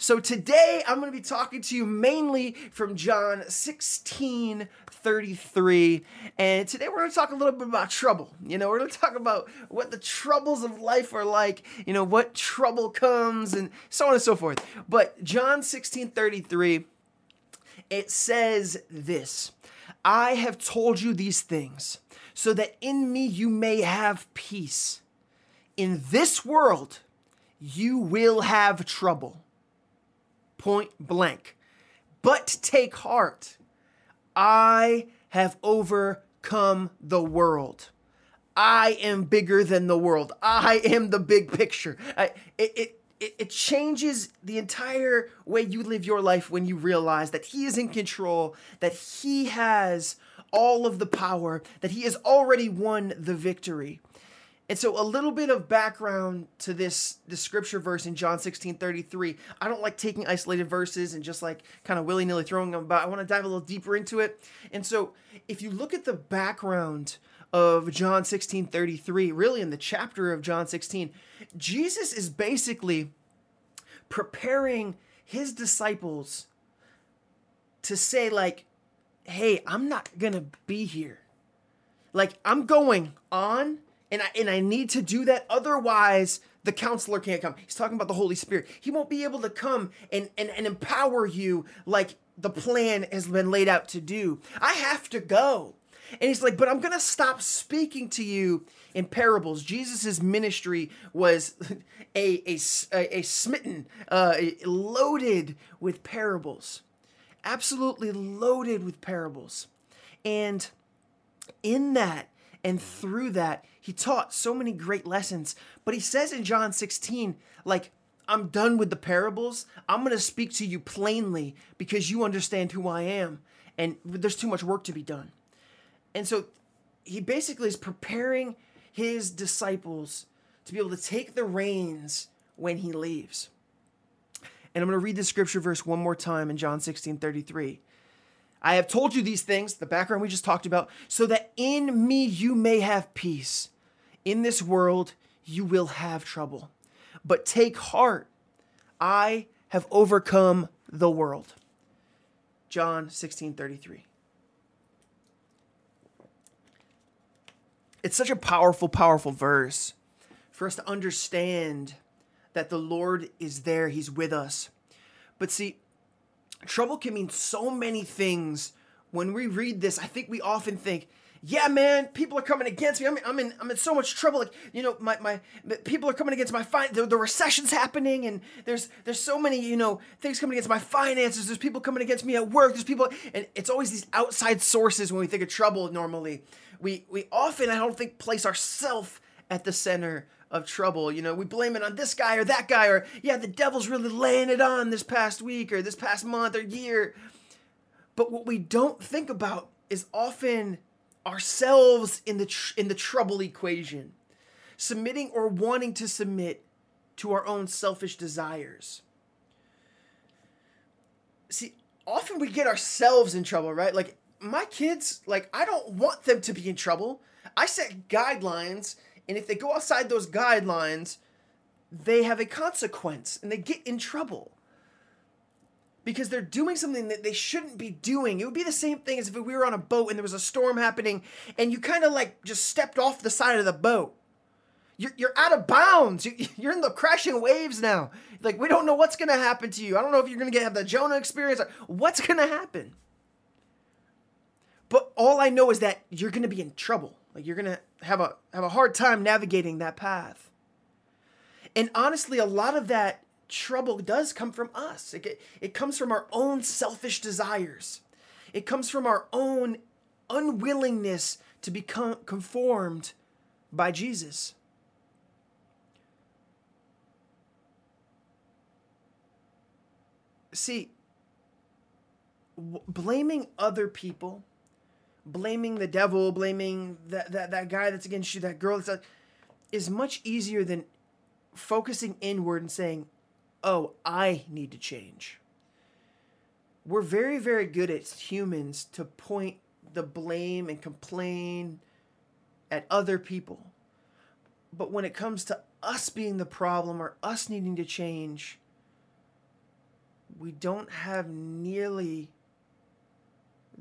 So today I'm going to be talking to you mainly from John 16 33. And today we're going to talk a little bit about trouble. You know, we're going to talk about what the troubles of life are like, you know, what trouble comes and so on and so forth. But John 16 33, it says this I have told you these things so that in me you may have peace. In this world, you will have trouble. Point blank. But take heart. I have overcome the world. I am bigger than the world. I am the big picture. I, it, it, it, it changes the entire way you live your life when you realize that He is in control, that He has all of the power, that He has already won the victory. And so a little bit of background to this the scripture verse in John 16, 33. I don't like taking isolated verses and just like kind of willy-nilly throwing them about. I want to dive a little deeper into it. And so if you look at the background of John 16, 33, really in the chapter of John 16, Jesus is basically preparing his disciples to say, like, hey, I'm not gonna be here. Like, I'm going on and I, and I need to do that. Otherwise, the counselor can't come. He's talking about the Holy Spirit. He won't be able to come and, and, and empower you like the plan has been laid out to do. I have to go. And he's like, but I'm going to stop speaking to you in parables. Jesus' ministry was a, a, a, a smitten, uh, loaded with parables. Absolutely loaded with parables. And in that, and through that, he taught so many great lessons. But he says in John 16, like, I'm done with the parables. I'm going to speak to you plainly because you understand who I am. And there's too much work to be done. And so he basically is preparing his disciples to be able to take the reins when he leaves. And I'm going to read the scripture verse one more time in John 16 33. I have told you these things, the background we just talked about, so that in me you may have peace. In this world you will have trouble. But take heart, I have overcome the world. John 16 33. It's such a powerful, powerful verse for us to understand that the Lord is there, He's with us. But see, trouble can mean so many things. When we read this, I think we often think, yeah, man, people are coming against me. I'm, I'm in, I'm in so much trouble. Like, you know, my, my, people are coming against my fin- the, the recession's happening, and there's, there's so many, you know, things coming against my finances. There's people coming against me at work. There's people, and it's always these outside sources when we think of trouble. Normally, we, we often, I don't think, place ourselves at the center of trouble. You know, we blame it on this guy or that guy, or yeah, the devil's really laying it on this past week or this past month or year. But what we don't think about is often ourselves in the tr- in the trouble equation, submitting or wanting to submit to our own selfish desires. See, often we get ourselves in trouble, right? Like my kids, like I don't want them to be in trouble. I set guidelines and if they go outside those guidelines, they have a consequence and they get in trouble because they're doing something that they shouldn't be doing. It would be the same thing as if we were on a boat and there was a storm happening and you kind of like just stepped off the side of the boat. You're, you're out of bounds. You're in the crashing waves now. Like, we don't know what's going to happen to you. I don't know if you're going to get have the Jonah experience or what's going to happen. But all I know is that you're going to be in trouble. Like you're going to have a have a hard time navigating that path. And honestly, a lot of that trouble does come from us. It, it comes from our own selfish desires. It comes from our own unwillingness to become conformed by Jesus. See, w- blaming other people blaming the devil, blaming that, that, that guy that's against you, that girl that's is much easier than focusing inward and saying, oh, I need to change. We're very, very good as humans to point the blame and complain at other people. But when it comes to us being the problem or us needing to change, we don't have nearly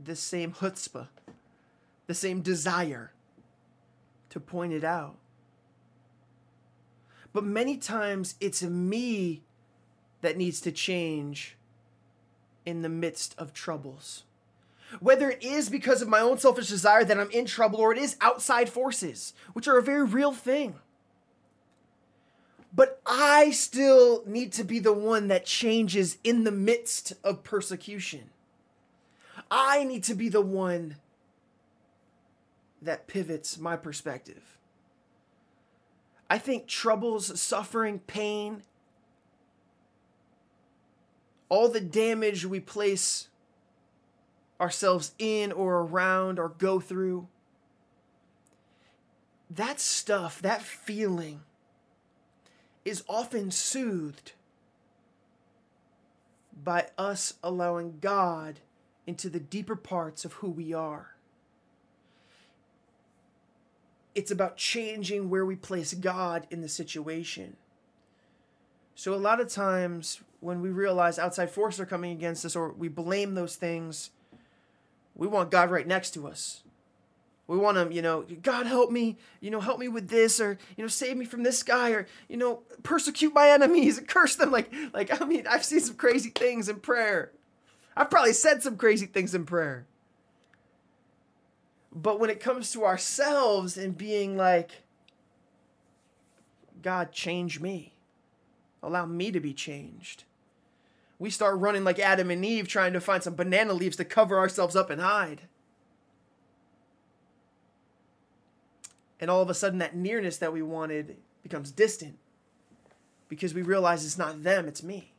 the same chutzpah, the same desire to point it out. But many times it's me that needs to change in the midst of troubles. Whether it is because of my own selfish desire that I'm in trouble or it is outside forces, which are a very real thing. But I still need to be the one that changes in the midst of persecution. I need to be the one that pivots my perspective. I think troubles, suffering, pain, all the damage we place ourselves in or around or go through, that stuff, that feeling, is often soothed by us allowing God into the deeper parts of who we are. It's about changing where we place God in the situation. So, a lot of times when we realize outside forces are coming against us or we blame those things, we want God right next to us. We want him, you know, God help me, you know, help me with this, or you know, save me from this guy, or you know, persecute my enemies and curse them. Like, like I mean, I've seen some crazy things in prayer. I've probably said some crazy things in prayer. But when it comes to ourselves and being like, God, change me. Allow me to be changed. We start running like Adam and Eve trying to find some banana leaves to cover ourselves up and hide. And all of a sudden, that nearness that we wanted becomes distant because we realize it's not them, it's me.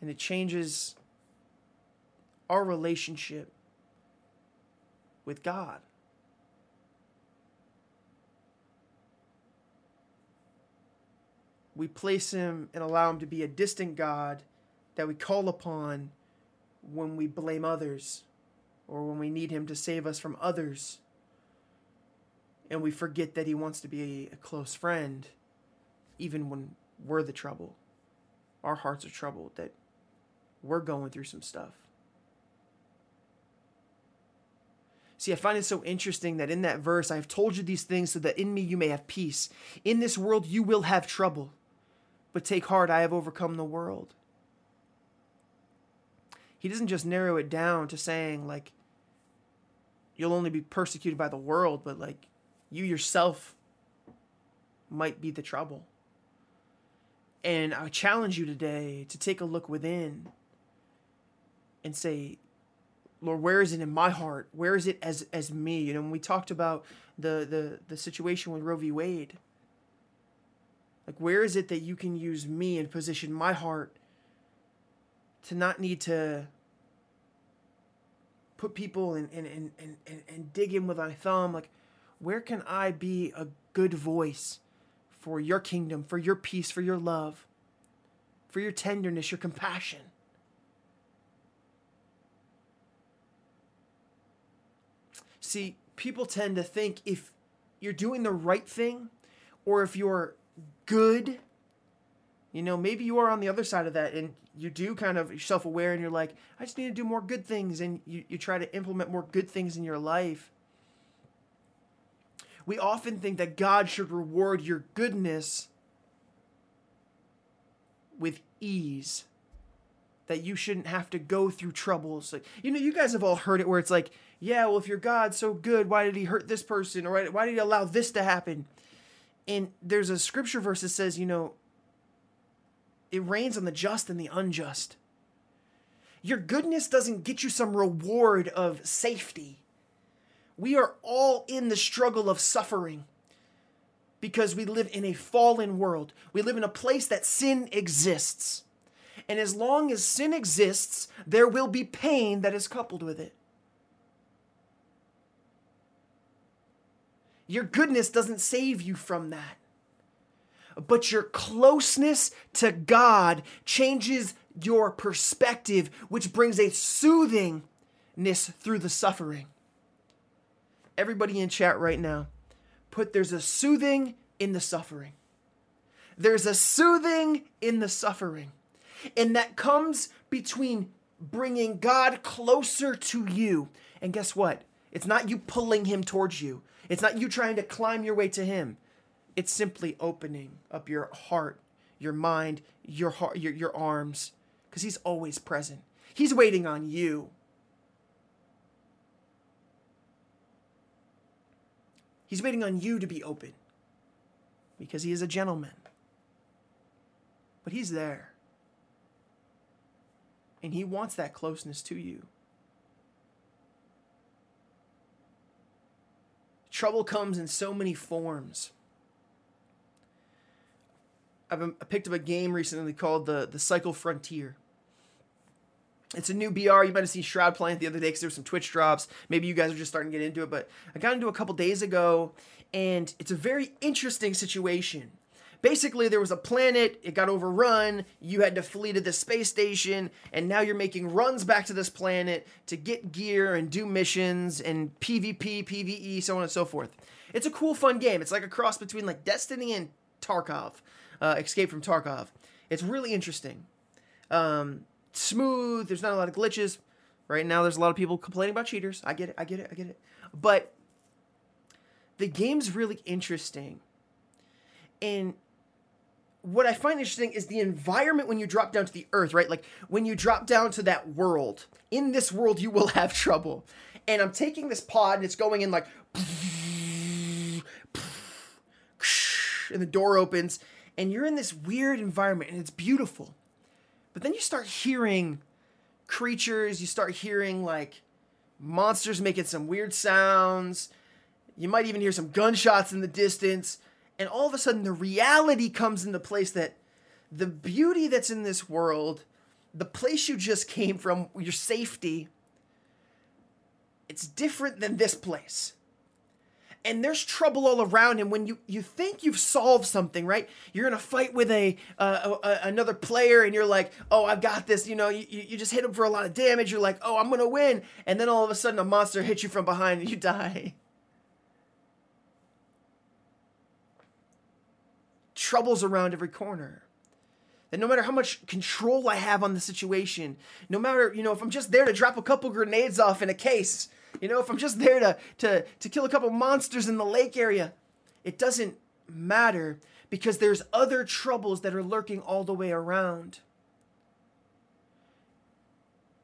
And it changes our relationship with God. we place him and allow him to be a distant God that we call upon when we blame others or when we need him to save us from others. And we forget that he wants to be a close friend even when we're the trouble. Our hearts are troubled, that we're going through some stuff. See, I find it so interesting that in that verse, I have told you these things so that in me you may have peace. In this world you will have trouble. But take heart, I have overcome the world. He doesn't just narrow it down to saying, like, you'll only be persecuted by the world, but, like, you yourself might be the trouble. And I challenge you today to take a look within and say, Lord, where is it in my heart? Where is it as as me? You know, when we talked about the the the situation with Roe v. Wade, like, where is it that you can use me and position my heart to not need to put people and, and, and, and, and dig in with my thumb? Like, where can I be a good voice for your kingdom, for your peace, for your love, for your tenderness, your compassion? See, people tend to think if you're doing the right thing or if you're good. You know, maybe you are on the other side of that and you do kind of self aware and you're like, I just need to do more good things and you, you try to implement more good things in your life. We often think that God should reward your goodness with ease. That you shouldn't have to go through troubles. Like, you know, you guys have all heard it where it's like, yeah, well, if your God's so good, why did he hurt this person? Or why did he allow this to happen? and there's a scripture verse that says, you know, it rains on the just and the unjust. Your goodness doesn't get you some reward of safety. We are all in the struggle of suffering because we live in a fallen world. We live in a place that sin exists. And as long as sin exists, there will be pain that is coupled with it. Your goodness doesn't save you from that. But your closeness to God changes your perspective, which brings a soothingness through the suffering. Everybody in chat right now, put there's a soothing in the suffering. There's a soothing in the suffering. And that comes between bringing God closer to you. And guess what? It's not you pulling him towards you, it's not you trying to climb your way to him. It's simply opening up your heart, your mind, your heart, your, your arms, because he's always present. He's waiting on you. He's waiting on you to be open because he is a gentleman. But he's there. And he wants that closeness to you. Trouble comes in so many forms. I've um, I picked up a game recently called the the Cycle Frontier. It's a new BR. You might have seen Shroud playing it the other day because there were some Twitch drops. Maybe you guys are just starting to get into it, but I got into a couple days ago, and it's a very interesting situation. Basically, there was a planet, it got overrun, you had to flee to the space station, and now you're making runs back to this planet to get gear and do missions and PvP, PvE, so on and so forth. It's a cool, fun game. It's like a cross between like Destiny and Tarkov, uh, Escape from Tarkov. It's really interesting. Um, smooth. There's not a lot of glitches. Right now, there's a lot of people complaining about cheaters. I get it. I get it. I get it. But the game's really interesting. And what I find interesting is the environment when you drop down to the earth, right? Like when you drop down to that world, in this world, you will have trouble. And I'm taking this pod and it's going in like, and the door opens, and you're in this weird environment and it's beautiful. But then you start hearing creatures, you start hearing like monsters making some weird sounds. You might even hear some gunshots in the distance. And all of a sudden, the reality comes into place that the beauty that's in this world, the place you just came from, your safety, it's different than this place. And there's trouble all around him when you you think you've solved something right? You're in a fight with a, uh, a, another player and you're like oh i've got this you know you, you just hit him for a lot of damage you're like oh i'm gonna win and then all of a sudden a monster hits you from behind and you die troubles around every corner that no matter how much control I have on the situation, no matter, you know, if I'm just there to drop a couple grenades off in a case, you know, if I'm just there to to to kill a couple monsters in the lake area, it doesn't matter because there's other troubles that are lurking all the way around.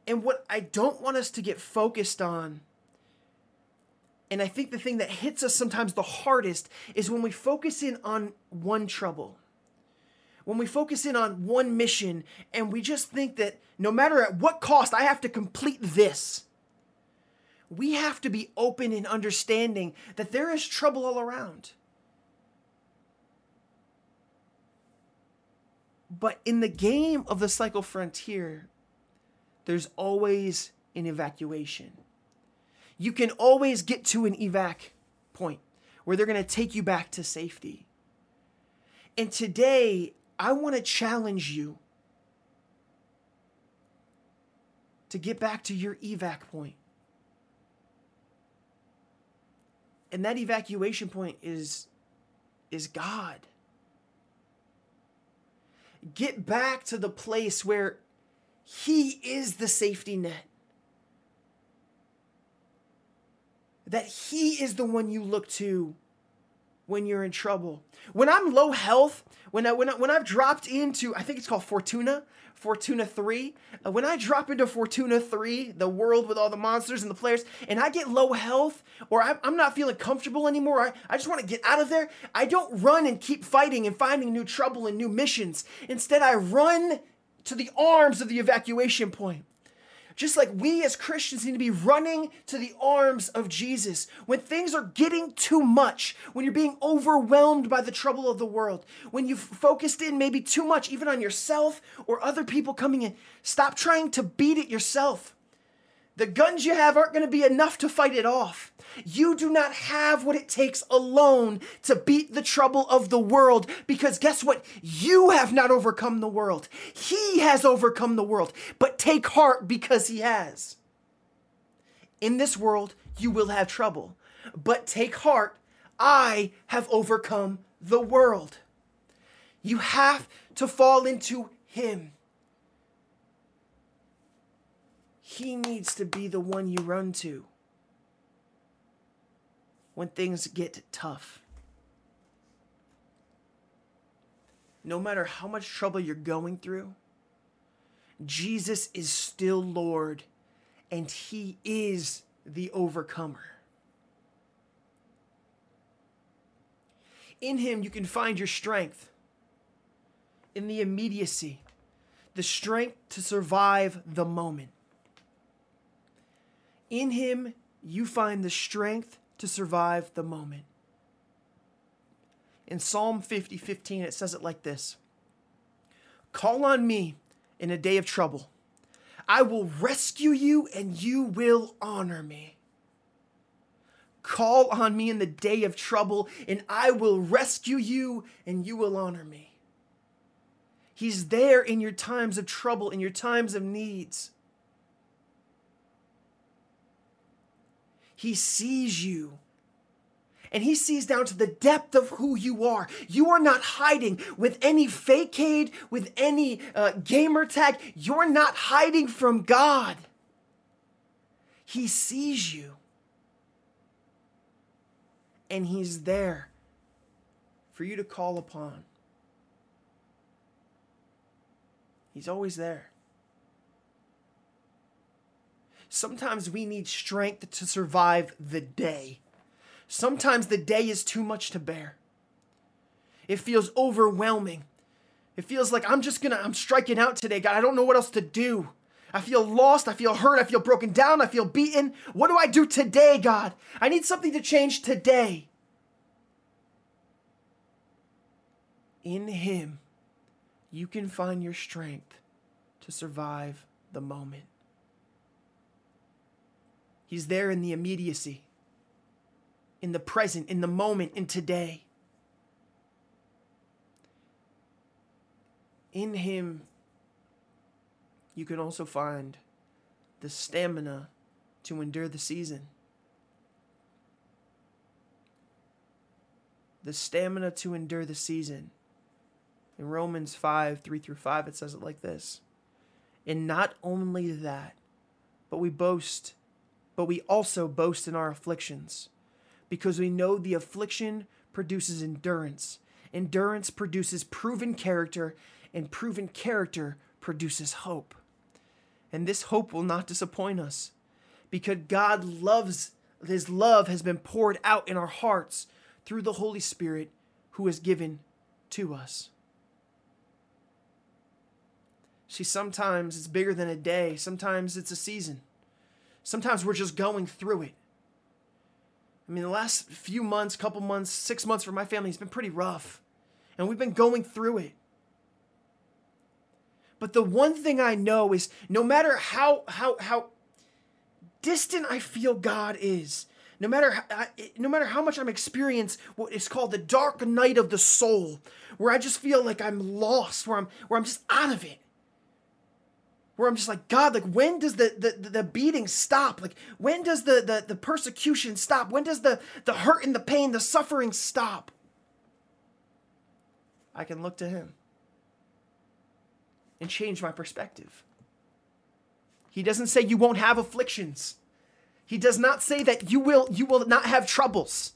And what I don't want us to get focused on and I think the thing that hits us sometimes the hardest is when we focus in on one trouble. When we focus in on one mission and we just think that no matter at what cost I have to complete this we have to be open in understanding that there is trouble all around. But in the game of the Cycle Frontier, there's always an evacuation. You can always get to an evac point where they're going to take you back to safety. And today, I want to challenge you to get back to your evac point. and that evacuation point is is God. Get back to the place where he is the safety net. That he is the one you look to when you're in trouble. When I'm low health, when I when I, when I've dropped into I think it's called Fortuna, Fortuna 3. Uh, when I drop into Fortuna 3, the world with all the monsters and the players, and I get low health or I'm, I'm not feeling comfortable anymore, I, I just want to get out of there, I don't run and keep fighting and finding new trouble and new missions. Instead, I run to the arms of the evacuation point. Just like we as Christians need to be running to the arms of Jesus when things are getting too much, when you're being overwhelmed by the trouble of the world, when you've focused in maybe too much even on yourself or other people coming in. Stop trying to beat it yourself. The guns you have aren't going to be enough to fight it off. You do not have what it takes alone to beat the trouble of the world because guess what? You have not overcome the world. He has overcome the world. But take heart because he has. In this world, you will have trouble. But take heart, I have overcome the world. You have to fall into him. He needs to be the one you run to when things get tough. No matter how much trouble you're going through, Jesus is still Lord and He is the overcomer. In Him, you can find your strength in the immediacy, the strength to survive the moment. In Him, you find the strength to survive the moment. In Psalm 50 15, it says it like this Call on me in a day of trouble. I will rescue you and you will honor me. Call on me in the day of trouble, and I will rescue you and you will honor me. He's there in your times of trouble, in your times of needs. He sees you. And he sees down to the depth of who you are. You are not hiding with any fakeade, with any uh, gamer tag. You're not hiding from God. He sees you. And he's there for you to call upon. He's always there. Sometimes we need strength to survive the day. Sometimes the day is too much to bear. It feels overwhelming. It feels like I'm just gonna, I'm striking out today, God. I don't know what else to do. I feel lost. I feel hurt. I feel broken down. I feel beaten. What do I do today, God? I need something to change today. In Him, you can find your strength to survive the moment. He's there in the immediacy, in the present, in the moment, in today. In Him, you can also find the stamina to endure the season. The stamina to endure the season. In Romans 5 3 through 5, it says it like this. And not only that, but we boast but we also boast in our afflictions, because we know the affliction produces endurance. Endurance produces proven character, and proven character produces hope. And this hope will not disappoint us, because God loves, His love has been poured out in our hearts through the Holy Spirit who is given to us. See, sometimes it's bigger than a day, sometimes it's a season. Sometimes we're just going through it. I mean, the last few months, couple months, six months for my family has been pretty rough. And we've been going through it. But the one thing I know is no matter how how how distant I feel God is, no matter how, no matter how much I'm experiencing what is called the dark night of the soul, where I just feel like I'm lost, where I'm where I'm just out of it where I'm just like, God, like when does the the, the beating stop? Like when does the, the the persecution stop? When does the the hurt and the pain, the suffering stop? I can look to him and change my perspective. He doesn't say you won't have afflictions. He does not say that you will you will not have troubles.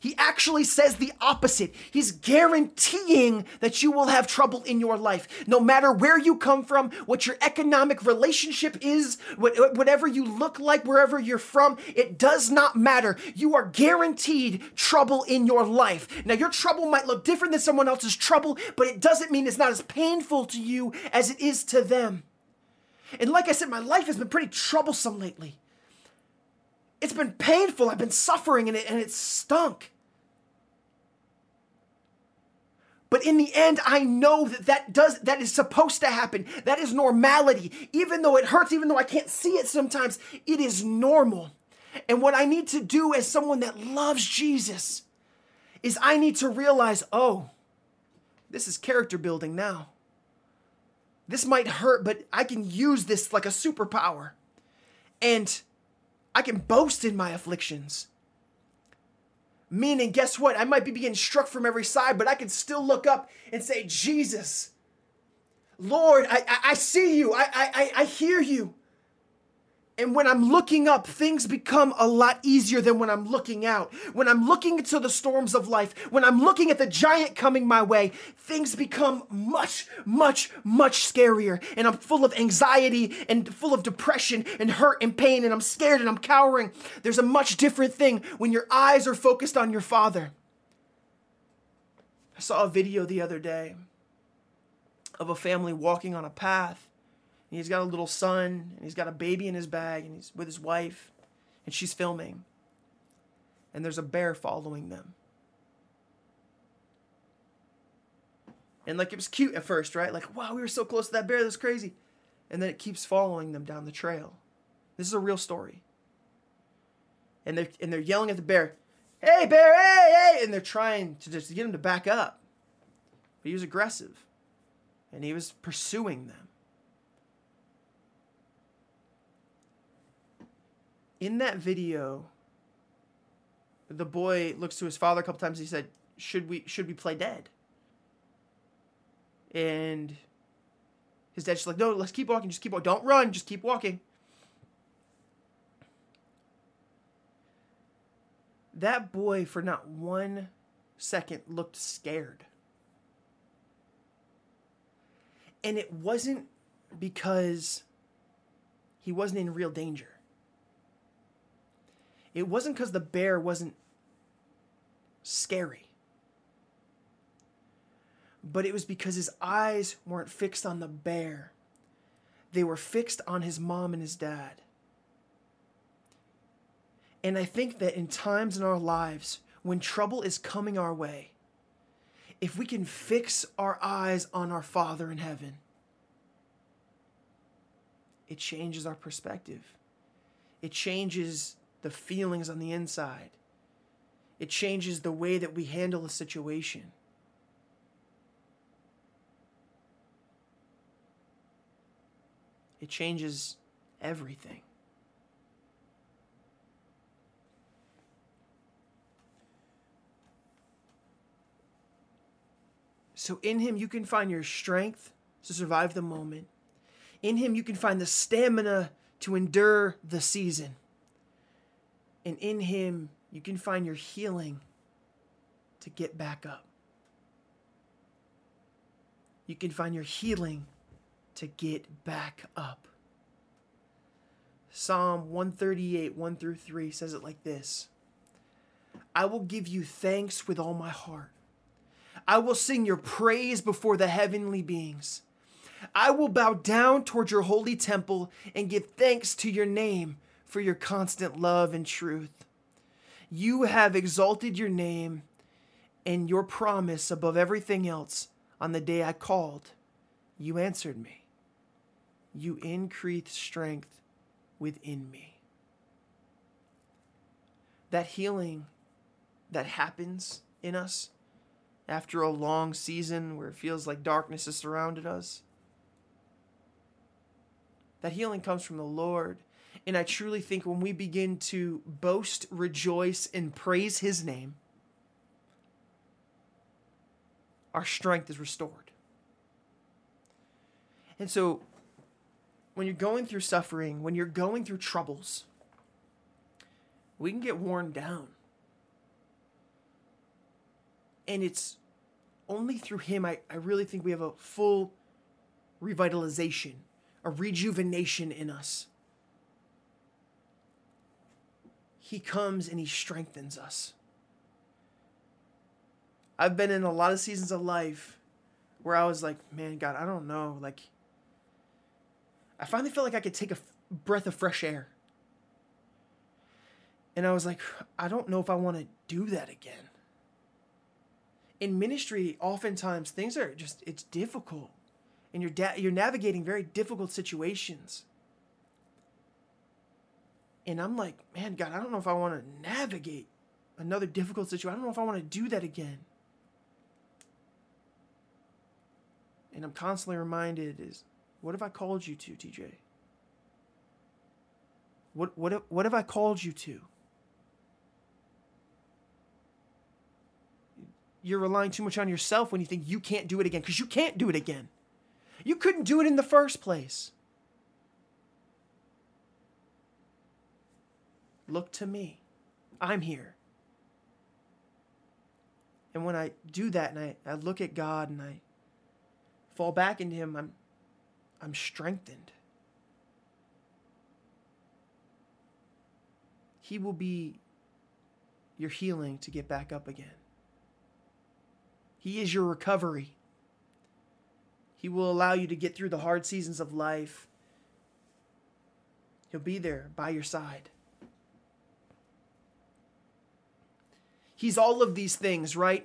He actually says the opposite. He's guaranteeing that you will have trouble in your life. No matter where you come from, what your economic relationship is, whatever you look like, wherever you're from, it does not matter. You are guaranteed trouble in your life. Now, your trouble might look different than someone else's trouble, but it doesn't mean it's not as painful to you as it is to them. And like I said, my life has been pretty troublesome lately. It's been painful. I've been suffering and it, and it stunk. But in the end, I know that that does that is supposed to happen. That is normality. Even though it hurts, even though I can't see it sometimes, it is normal. And what I need to do as someone that loves Jesus is I need to realize, oh, this is character building now. This might hurt, but I can use this like a superpower. And I can boast in my afflictions. Meaning, guess what? I might be being struck from every side, but I can still look up and say, Jesus, Lord, I, I, I see you. I, I, I hear you. And when I'm looking up, things become a lot easier than when I'm looking out. When I'm looking into the storms of life, when I'm looking at the giant coming my way, things become much, much, much scarier. And I'm full of anxiety and full of depression and hurt and pain, and I'm scared and I'm cowering. There's a much different thing when your eyes are focused on your Father. I saw a video the other day of a family walking on a path and he's got a little son, and he's got a baby in his bag, and he's with his wife, and she's filming. And there's a bear following them. And like it was cute at first, right? Like, wow, we were so close to that bear, that's crazy. And then it keeps following them down the trail. This is a real story. And they're and they're yelling at the bear, hey bear, hey, hey, and they're trying to just get him to back up. But he was aggressive. And he was pursuing them. In that video, the boy looks to his father a couple times. He said, "Should we should we play dead?" And his dad's just like, "No, let's keep walking. Just keep walking. Don't run. Just keep walking." That boy, for not one second, looked scared. And it wasn't because he wasn't in real danger it wasn't because the bear wasn't scary, but it was because his eyes weren't fixed on the bear, they were fixed on his mom and his dad. And I think that in times in our lives when trouble is coming our way, if we can fix our eyes on our Father in heaven, it changes our perspective. It changes the feelings on the inside. It changes the way that we handle a situation. It changes everything. So, in Him, you can find your strength to survive the moment. In Him, you can find the stamina to endure the season. And in Him, you can find your healing to get back up. You can find your healing to get back up. Psalm 138, 1 through 3 says it like this I will give you thanks with all my heart. I will sing your praise before the heavenly beings. I will bow down toward your holy temple and give thanks to your name for your constant love and truth. You have exalted your name and your promise above everything else on the day I called. You answered me. You increased strength within me. That healing that happens in us after a long season where it feels like darkness has surrounded us. That healing comes from the Lord and I truly think when we begin to boast, rejoice, and praise His name, our strength is restored. And so, when you're going through suffering, when you're going through troubles, we can get worn down. And it's only through Him, I, I really think we have a full revitalization, a rejuvenation in us. He comes and He strengthens us. I've been in a lot of seasons of life where I was like, man, God, I don't know. Like, I finally felt like I could take a f- breath of fresh air. And I was like, I don't know if I want to do that again. In ministry, oftentimes things are just, it's difficult. And you're, da- you're navigating very difficult situations. And I'm like, man, God, I don't know if I want to navigate another difficult situation. I don't know if I want to do that again. And I'm constantly reminded is what have I called you to, TJ? What what what have I called you to? You're relying too much on yourself when you think you can't do it again because you can't do it again. You couldn't do it in the first place. Look to me. I'm here. And when I do that and I, I look at God and I fall back into Him, I'm, I'm strengthened. He will be your healing to get back up again. He is your recovery. He will allow you to get through the hard seasons of life. He'll be there by your side. He's all of these things, right?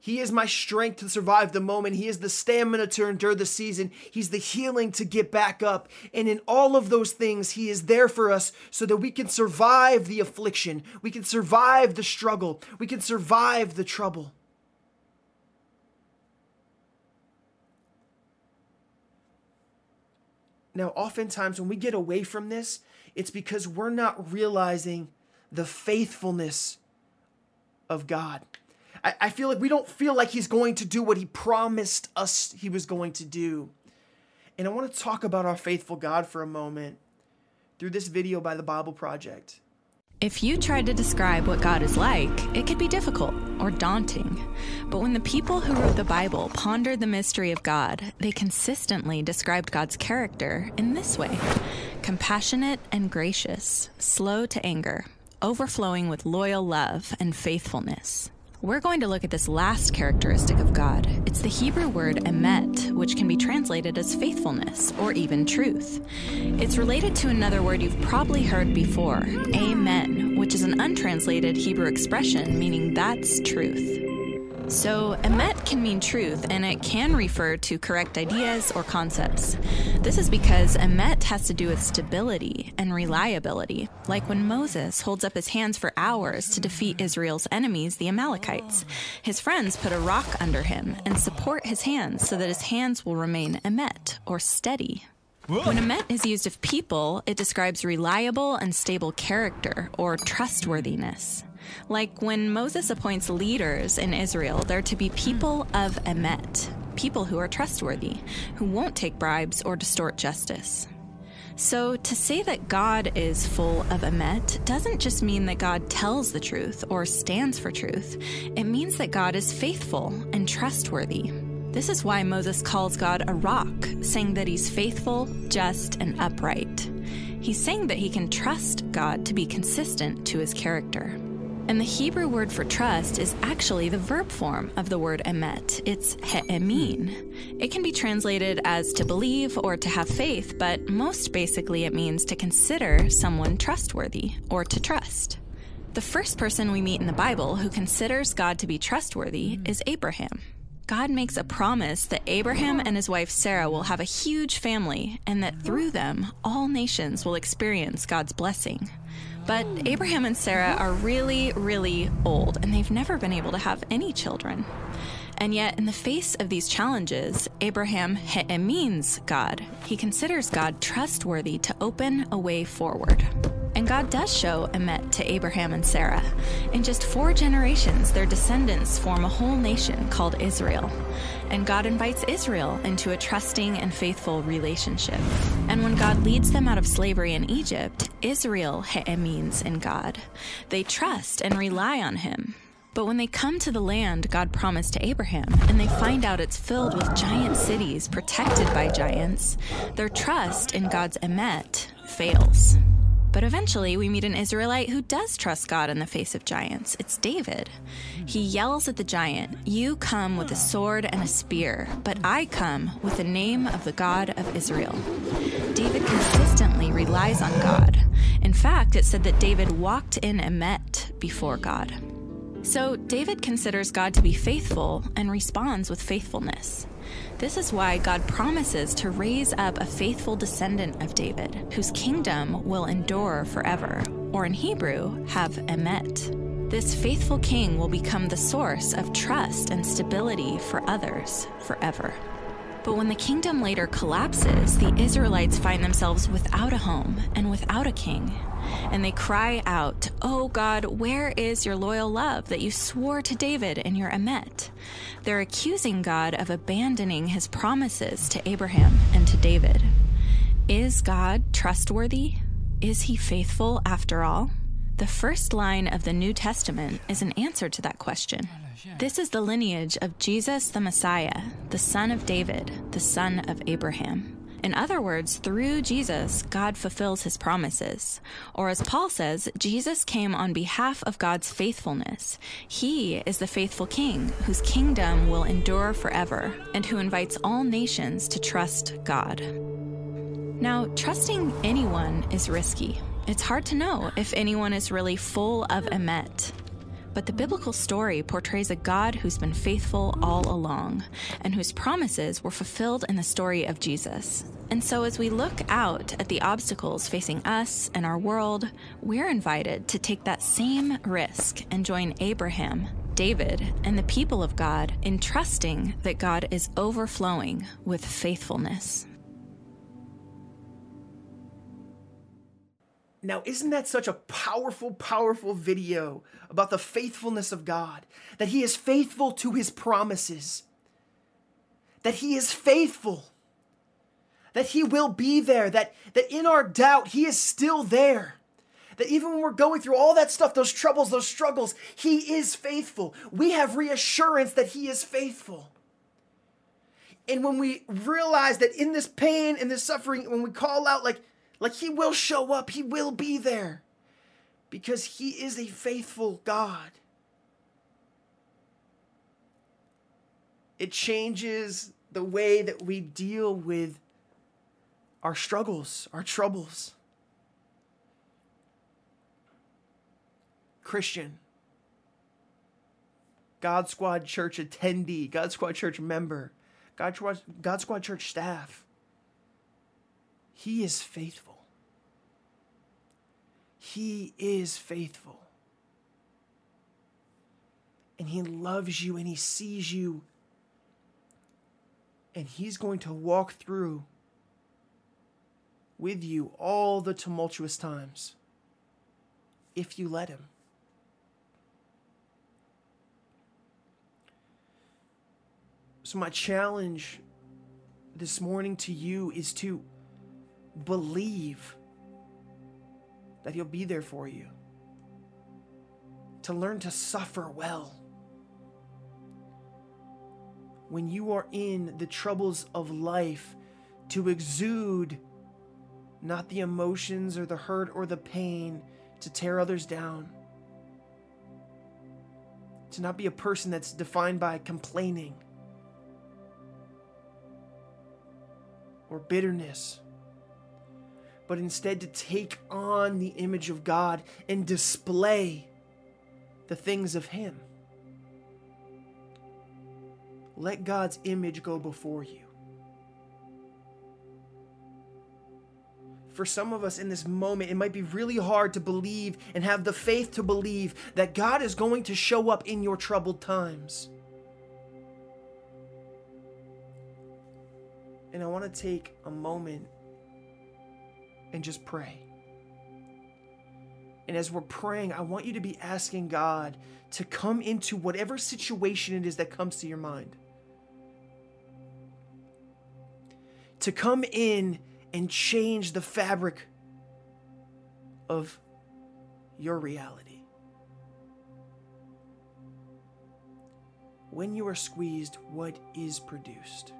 He is my strength to survive the moment. He is the stamina to endure the season. He's the healing to get back up. And in all of those things, He is there for us so that we can survive the affliction. We can survive the struggle. We can survive the trouble. Now, oftentimes when we get away from this, it's because we're not realizing the faithfulness of God. I, I feel like we don't feel like He's going to do what He promised us He was going to do. And I want to talk about our faithful God for a moment through this video by the Bible Project. If you tried to describe what God is like, it could be difficult or daunting. But when the people who wrote the Bible pondered the mystery of God, they consistently described God's character in this way compassionate and gracious, slow to anger, overflowing with loyal love and faithfulness. We're going to look at this last characteristic of God. It's the Hebrew word emet, which can be translated as faithfulness or even truth. It's related to another word you've probably heard before, amen, which is an untranslated Hebrew expression meaning that's truth. So, emet can mean truth, and it can refer to correct ideas or concepts. This is because emet has to do with stability and reliability, like when Moses holds up his hands for hours to defeat Israel's enemies, the Amalekites. His friends put a rock under him and support his hands so that his hands will remain emet, or steady. When emet is used of people, it describes reliable and stable character or trustworthiness. Like when Moses appoints leaders in Israel, they're to be hmm. people of emet, people who are trustworthy, who won't take bribes or distort justice. So, to say that God is full of emet doesn't just mean that God tells the truth or stands for truth. It means that God is faithful and trustworthy. This is why Moses calls God a rock, saying that he's faithful, just, and upright. He's saying that he can trust God to be consistent to his character. And the Hebrew word for trust is actually the verb form of the word emet. It's he'emin. It can be translated as to believe or to have faith, but most basically it means to consider someone trustworthy or to trust. The first person we meet in the Bible who considers God to be trustworthy is Abraham. God makes a promise that Abraham and his wife Sarah will have a huge family and that through them, all nations will experience God's blessing. But Abraham and Sarah are really, really old, and they've never been able to have any children. And yet, in the face of these challenges, Abraham means God. He considers God trustworthy to open a way forward. And God does show Emet to Abraham and Sarah. In just four generations, their descendants form a whole nation called Israel. And God invites Israel into a trusting and faithful relationship. And when God leads them out of slavery in Egypt, Israel means in God. They trust and rely on Him. But when they come to the land God promised to Abraham, and they find out it's filled with giant cities protected by giants, their trust in God's emet fails. But eventually, we meet an Israelite who does trust God in the face of giants. It's David. He yells at the giant, You come with a sword and a spear, but I come with the name of the God of Israel. David consistently relies on God. In fact, it said that David walked in Emet before God. So, David considers God to be faithful and responds with faithfulness. This is why God promises to raise up a faithful descendant of David, whose kingdom will endure forever, or in Hebrew, have emet. This faithful king will become the source of trust and stability for others forever. But when the kingdom later collapses, the Israelites find themselves without a home and without a king. And they cry out, Oh God, where is your loyal love that you swore to David in your Emet? They're accusing God of abandoning his promises to Abraham and to David. Is God trustworthy? Is he faithful after all? The first line of the New Testament is an answer to that question. This is the lineage of Jesus the Messiah, the son of David, the son of Abraham. In other words, through Jesus, God fulfills his promises. Or as Paul says, Jesus came on behalf of God's faithfulness. He is the faithful king whose kingdom will endure forever and who invites all nations to trust God. Now, trusting anyone is risky. It's hard to know if anyone is really full of emet. But the biblical story portrays a God who's been faithful all along and whose promises were fulfilled in the story of Jesus. And so, as we look out at the obstacles facing us and our world, we're invited to take that same risk and join Abraham, David, and the people of God in trusting that God is overflowing with faithfulness. Now, isn't that such a powerful, powerful video about the faithfulness of God? That He is faithful to His promises, that He is faithful, that He will be there, that, that in our doubt, He is still there. That even when we're going through all that stuff, those troubles, those struggles, He is faithful. We have reassurance that He is faithful. And when we realize that in this pain and this suffering, when we call out, like, like he will show up, he will be there because he is a faithful God. It changes the way that we deal with our struggles, our troubles. Christian, God Squad Church attendee, God Squad Church member, God Squad, God Squad Church staff. He is faithful. He is faithful. And He loves you and He sees you. And He's going to walk through with you all the tumultuous times if you let Him. So, my challenge this morning to you is to believe that He'll be there for you. To learn to suffer well. When you are in the troubles of life, to exude not the emotions or the hurt or the pain to tear others down. To not be a person that's defined by complaining or bitterness but instead to take on the image of God and display the things of Him. Let God's image go before you. For some of us in this moment, it might be really hard to believe and have the faith to believe that God is going to show up in your troubled times. And I want to take a moment and just pray. And as we're praying, I want you to be asking God to come into whatever situation it is that comes to your mind. To come in and change the fabric of your reality. When you are squeezed, what is produced?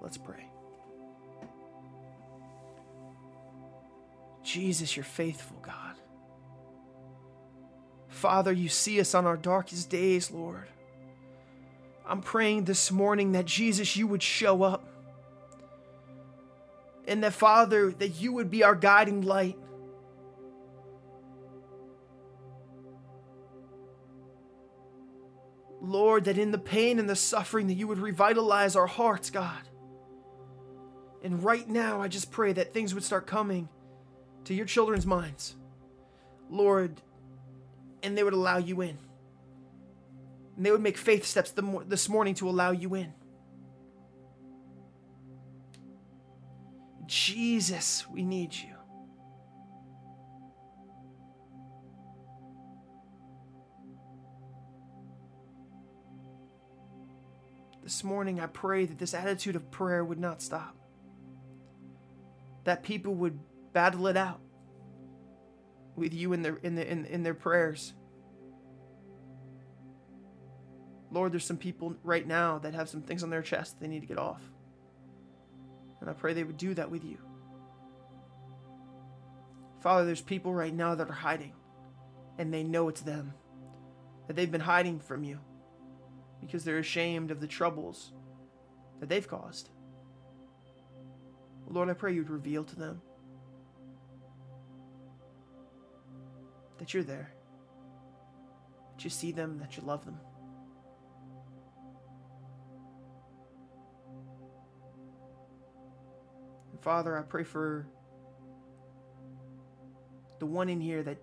Let's pray. Jesus, you're faithful, God. Father, you see us on our darkest days, Lord. I'm praying this morning that Jesus, you would show up. And that, Father, that you would be our guiding light. Lord, that in the pain and the suffering, that you would revitalize our hearts, God. And right now, I just pray that things would start coming to your children's minds, Lord, and they would allow you in. And they would make faith steps this morning to allow you in. Jesus, we need you. This morning, I pray that this attitude of prayer would not stop. That people would battle it out with you in their in the in, in their prayers. Lord, there's some people right now that have some things on their chest they need to get off. And I pray they would do that with you. Father, there's people right now that are hiding, and they know it's them, that they've been hiding from you because they're ashamed of the troubles that they've caused. Lord, I pray you'd reveal to them that you're there, that you see them, that you love them. And Father, I pray for the one in here that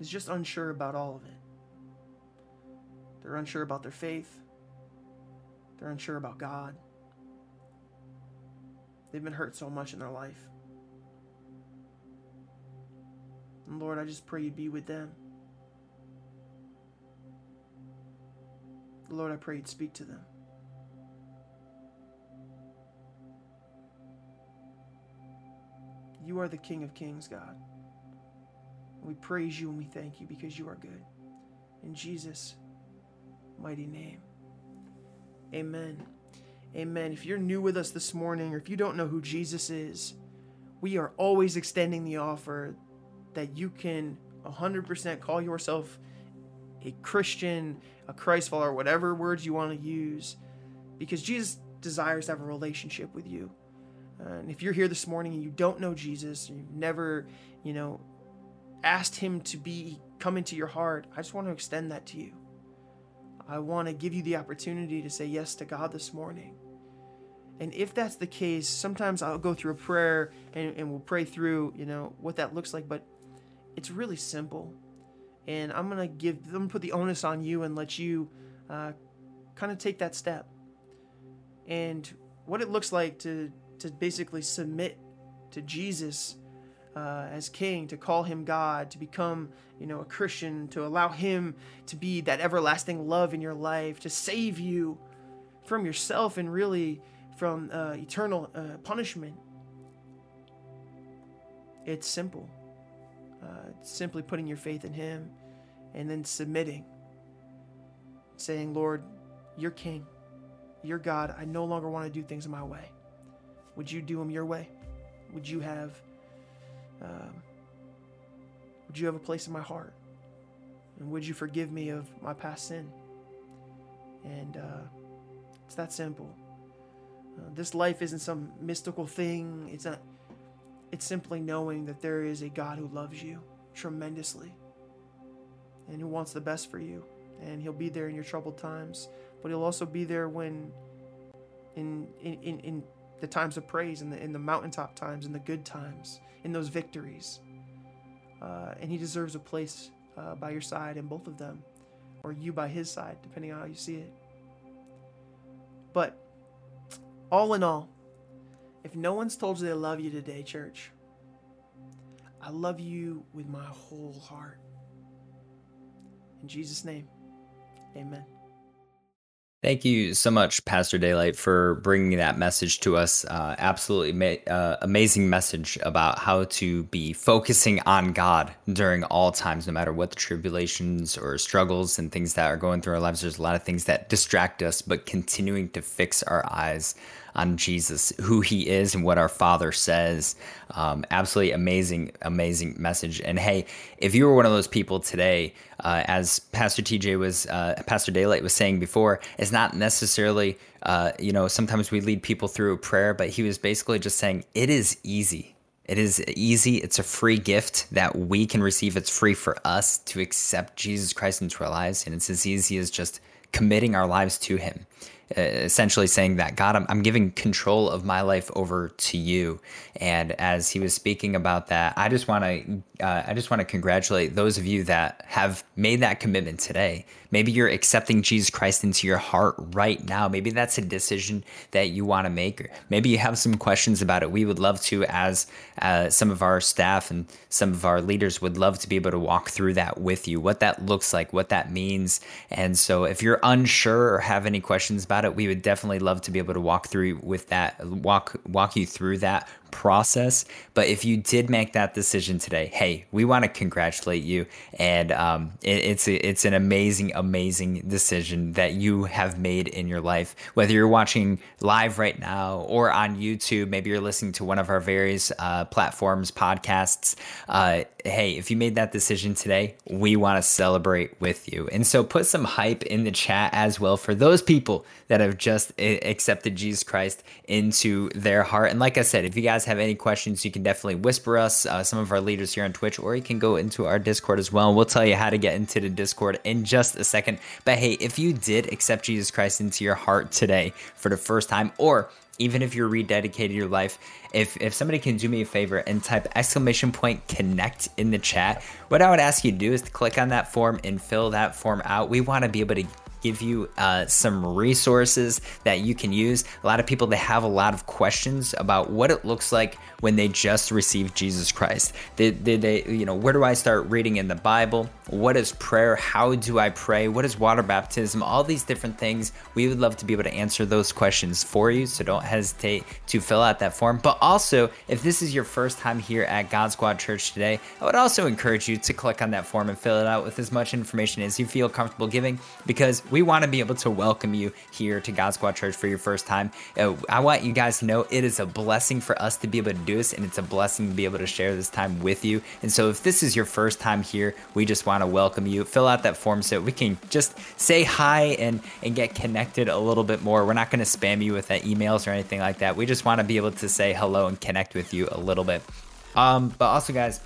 is just unsure about all of it. They're unsure about their faith. They're unsure about God. They've been hurt so much in their life. And Lord, I just pray you'd be with them. Lord, I pray you'd speak to them. You are the King of Kings, God. We praise you and we thank you because you are good. In Jesus' mighty name. Amen. Amen. If you're new with us this morning, or if you don't know who Jesus is, we are always extending the offer that you can 100% call yourself a Christian, a Christ follower, whatever words you want to use, because Jesus desires to have a relationship with you. Uh, and if you're here this morning and you don't know Jesus, you've never, you know, asked him to be come into your heart, I just want to extend that to you. I want to give you the opportunity to say yes to God this morning. And if that's the case, sometimes I'll go through a prayer and, and we'll pray through, you know, what that looks like, but it's really simple. And I'm to give them, put the onus on you and let you uh, kind of take that step. And what it looks like to, to basically submit to Jesus uh, as king, to call him God, to become, you know, a Christian, to allow him to be that everlasting love in your life, to save you from yourself and really from uh, eternal uh, punishment. It's simple. Uh, simply putting your faith in him and then submitting, saying, Lord, you're king, you're God. I no longer want to do things my way. Would you do them your way? Would you have um, would you have a place in my heart? And would you forgive me of my past sin? And uh, it's that simple. Uh, this life isn't some mystical thing. It's not. It's simply knowing that there is a God who loves you tremendously, and who wants the best for you. And He'll be there in your troubled times, but He'll also be there when, in in in, the times of praise, in the in the mountaintop times, in the good times, in those victories. Uh, and He deserves a place uh, by your side in both of them, or you by His side, depending on how you see it. But all in all, if no one's told you they love you today, church, I love you with my whole heart. In Jesus' name, amen. Thank you so much, Pastor Daylight, for bringing that message to us. Uh, absolutely ma- uh, amazing message about how to be focusing on God during all times, no matter what the tribulations or struggles and things that are going through our lives. There's a lot of things that distract us, but continuing to fix our eyes on Jesus, who he is, and what our Father says. Um, absolutely amazing, amazing message. And hey, if you were one of those people today, uh, as Pastor TJ was, uh, Pastor Daylight was saying before, it's not necessarily, uh, you know, sometimes we lead people through prayer, but he was basically just saying it is easy. It is easy. It's a free gift that we can receive. It's free for us to accept Jesus Christ into our lives. And it's as easy as just committing our lives to Him. Uh, essentially saying that God, I'm, I'm, giving control of my life over to you. And as he was speaking about that, I just want to, uh, I just want to congratulate those of you that have made that commitment today Maybe you're accepting Jesus Christ into your heart right now. Maybe that's a decision that you want to make. Maybe you have some questions about it. We would love to, as uh, some of our staff and some of our leaders would love to be able to walk through that with you, what that looks like, what that means. And so if you're unsure or have any questions about it, we would definitely love to be able to walk through with that, walk walk you through that process. But if you did make that decision today, hey, we want to congratulate you, and um, it, it's a, it's an amazing, amazing decision that you have made in your life. Whether you're watching live right now or on YouTube, maybe you're listening to one of our various uh, platforms, podcasts. Uh, hey, if you made that decision today, we want to celebrate with you. And so put some hype in the chat as well for those people that have just eh, accepted Jesus Christ into their heart. And like I said, if you guys have any questions, you can definitely whisper us, uh, some of our leaders here on Twitch, or you can go into our Discord as well. We'll tell you how to get into the Discord in just a second. But hey, if you did accept Jesus Christ into your heart today for the first time, or even if you're rededicating your life, if if somebody can do me a favor and type exclamation point connect in the chat, what I would ask you to do is to click on that form and fill that form out. We want to be able to give you uh, some resources that you can use. A lot of people they have a lot of questions about what it looks like when they just received Jesus Christ. Did, did they, you know, where do I start reading in the Bible? What is prayer? How do I pray? What is water baptism? All these different things. We would love to be able to answer those questions for you. So don't hesitate to fill out that form. But also, if this is your first time here at God Squad Church today, I would also encourage you to click on that form and fill it out with as much information as you feel comfortable giving because we want to be able to welcome you here to God Squad Church for your first time. Uh, I want you guys to know it is a blessing for us to be able to do this, and it's a blessing to be able to share this time with you. And so, if this is your first time here, we just want to welcome you. Fill out that form so we can just say hi and and get connected a little bit more. We're not going to spam you with that emails or anything like that. We just want to be able to say hello and connect with you a little bit. Um, but also, guys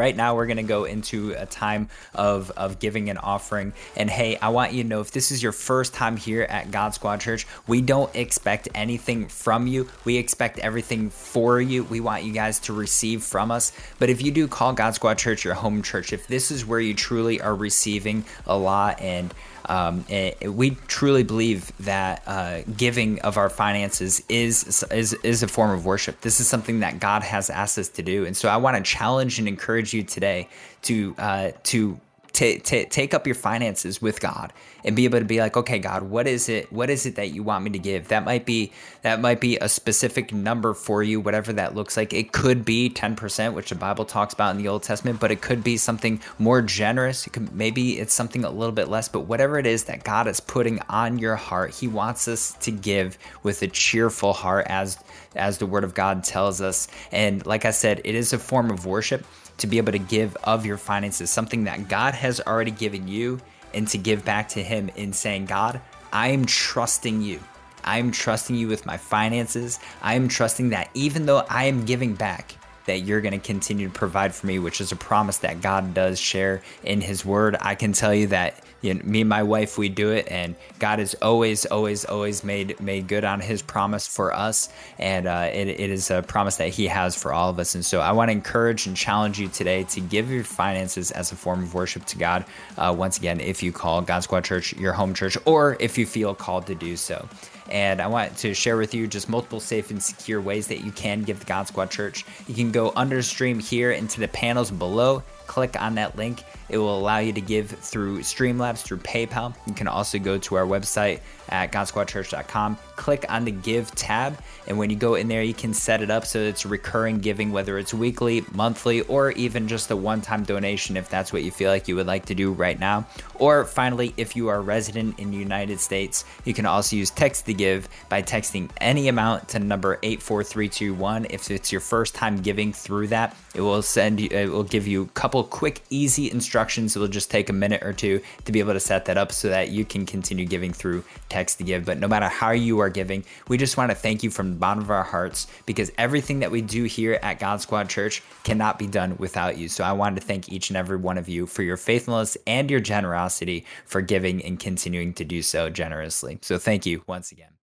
right now we're going to go into a time of of giving and offering. And hey i want you to know if this is your first time here at god squad church we don't expect anything from you. We expect everything for you. We want you guys to receive from us. But if you do call god squad church your home church if this is where you truly are receiving a lot and um, we truly believe that uh, giving of our finances is, is is a form of worship. This is something that God has asked us to do, and so I want to challenge and encourage you today to uh, to to, to take up your finances with God and be able to be like, okay, God, what is it? What is it that you want me to give? That might be that might be a specific number for you, whatever that looks like. It could be 10%, which the Bible talks about in the Old Testament, but it could be something more generous. It could, maybe it's something a little bit less, but whatever it is that God is putting on your heart, He wants us to give with a cheerful heart, as as the Word of God tells us. And like I said, it is a form of worship to be able to give of your finances, something that God has already given you, and to give back to Him in saying, God, I am trusting you. I am trusting you with my finances. I am trusting that even though I am giving back, that you're going to continue to provide for me, which is a promise that God does share in His Word. I can tell you that you know, me and my wife we do it, and God has always, always, always made made good on His promise for us, and uh, it, it is a promise that He has for all of us. And so, I want to encourage and challenge you today to give your finances as a form of worship to God. Uh, once again, if you call God Squad Church your home church, or if you feel called to do so. And I want to share with you just multiple safe and secure ways that you can give the God Squad Church. You can go under stream here into the panels below click on that link. It will allow you to give through Streamlabs, through PayPal. You can also go to our website at godsquadchurch.com, click on the Give tab, and when you go in there, you can set it up so it's recurring giving, whether it's weekly, monthly, or even just a one time donation if that's what you feel like you would like to do right now. Or finally, if you are resident in the United States, you can also use text to give by texting any amount to number 84321. If it's your first time giving through that, it will send you, it will give you a couple couple quick, easy instructions. It will just take a minute or two to be able to set that up so that you can continue giving through text to give. But no matter how you are giving, we just want to thank you from the bottom of our hearts because everything that we do here at God Squad Church cannot be done without you. So I wanted to thank each and every one of you for your faithfulness and your generosity for giving and continuing to do so generously. So thank you once again.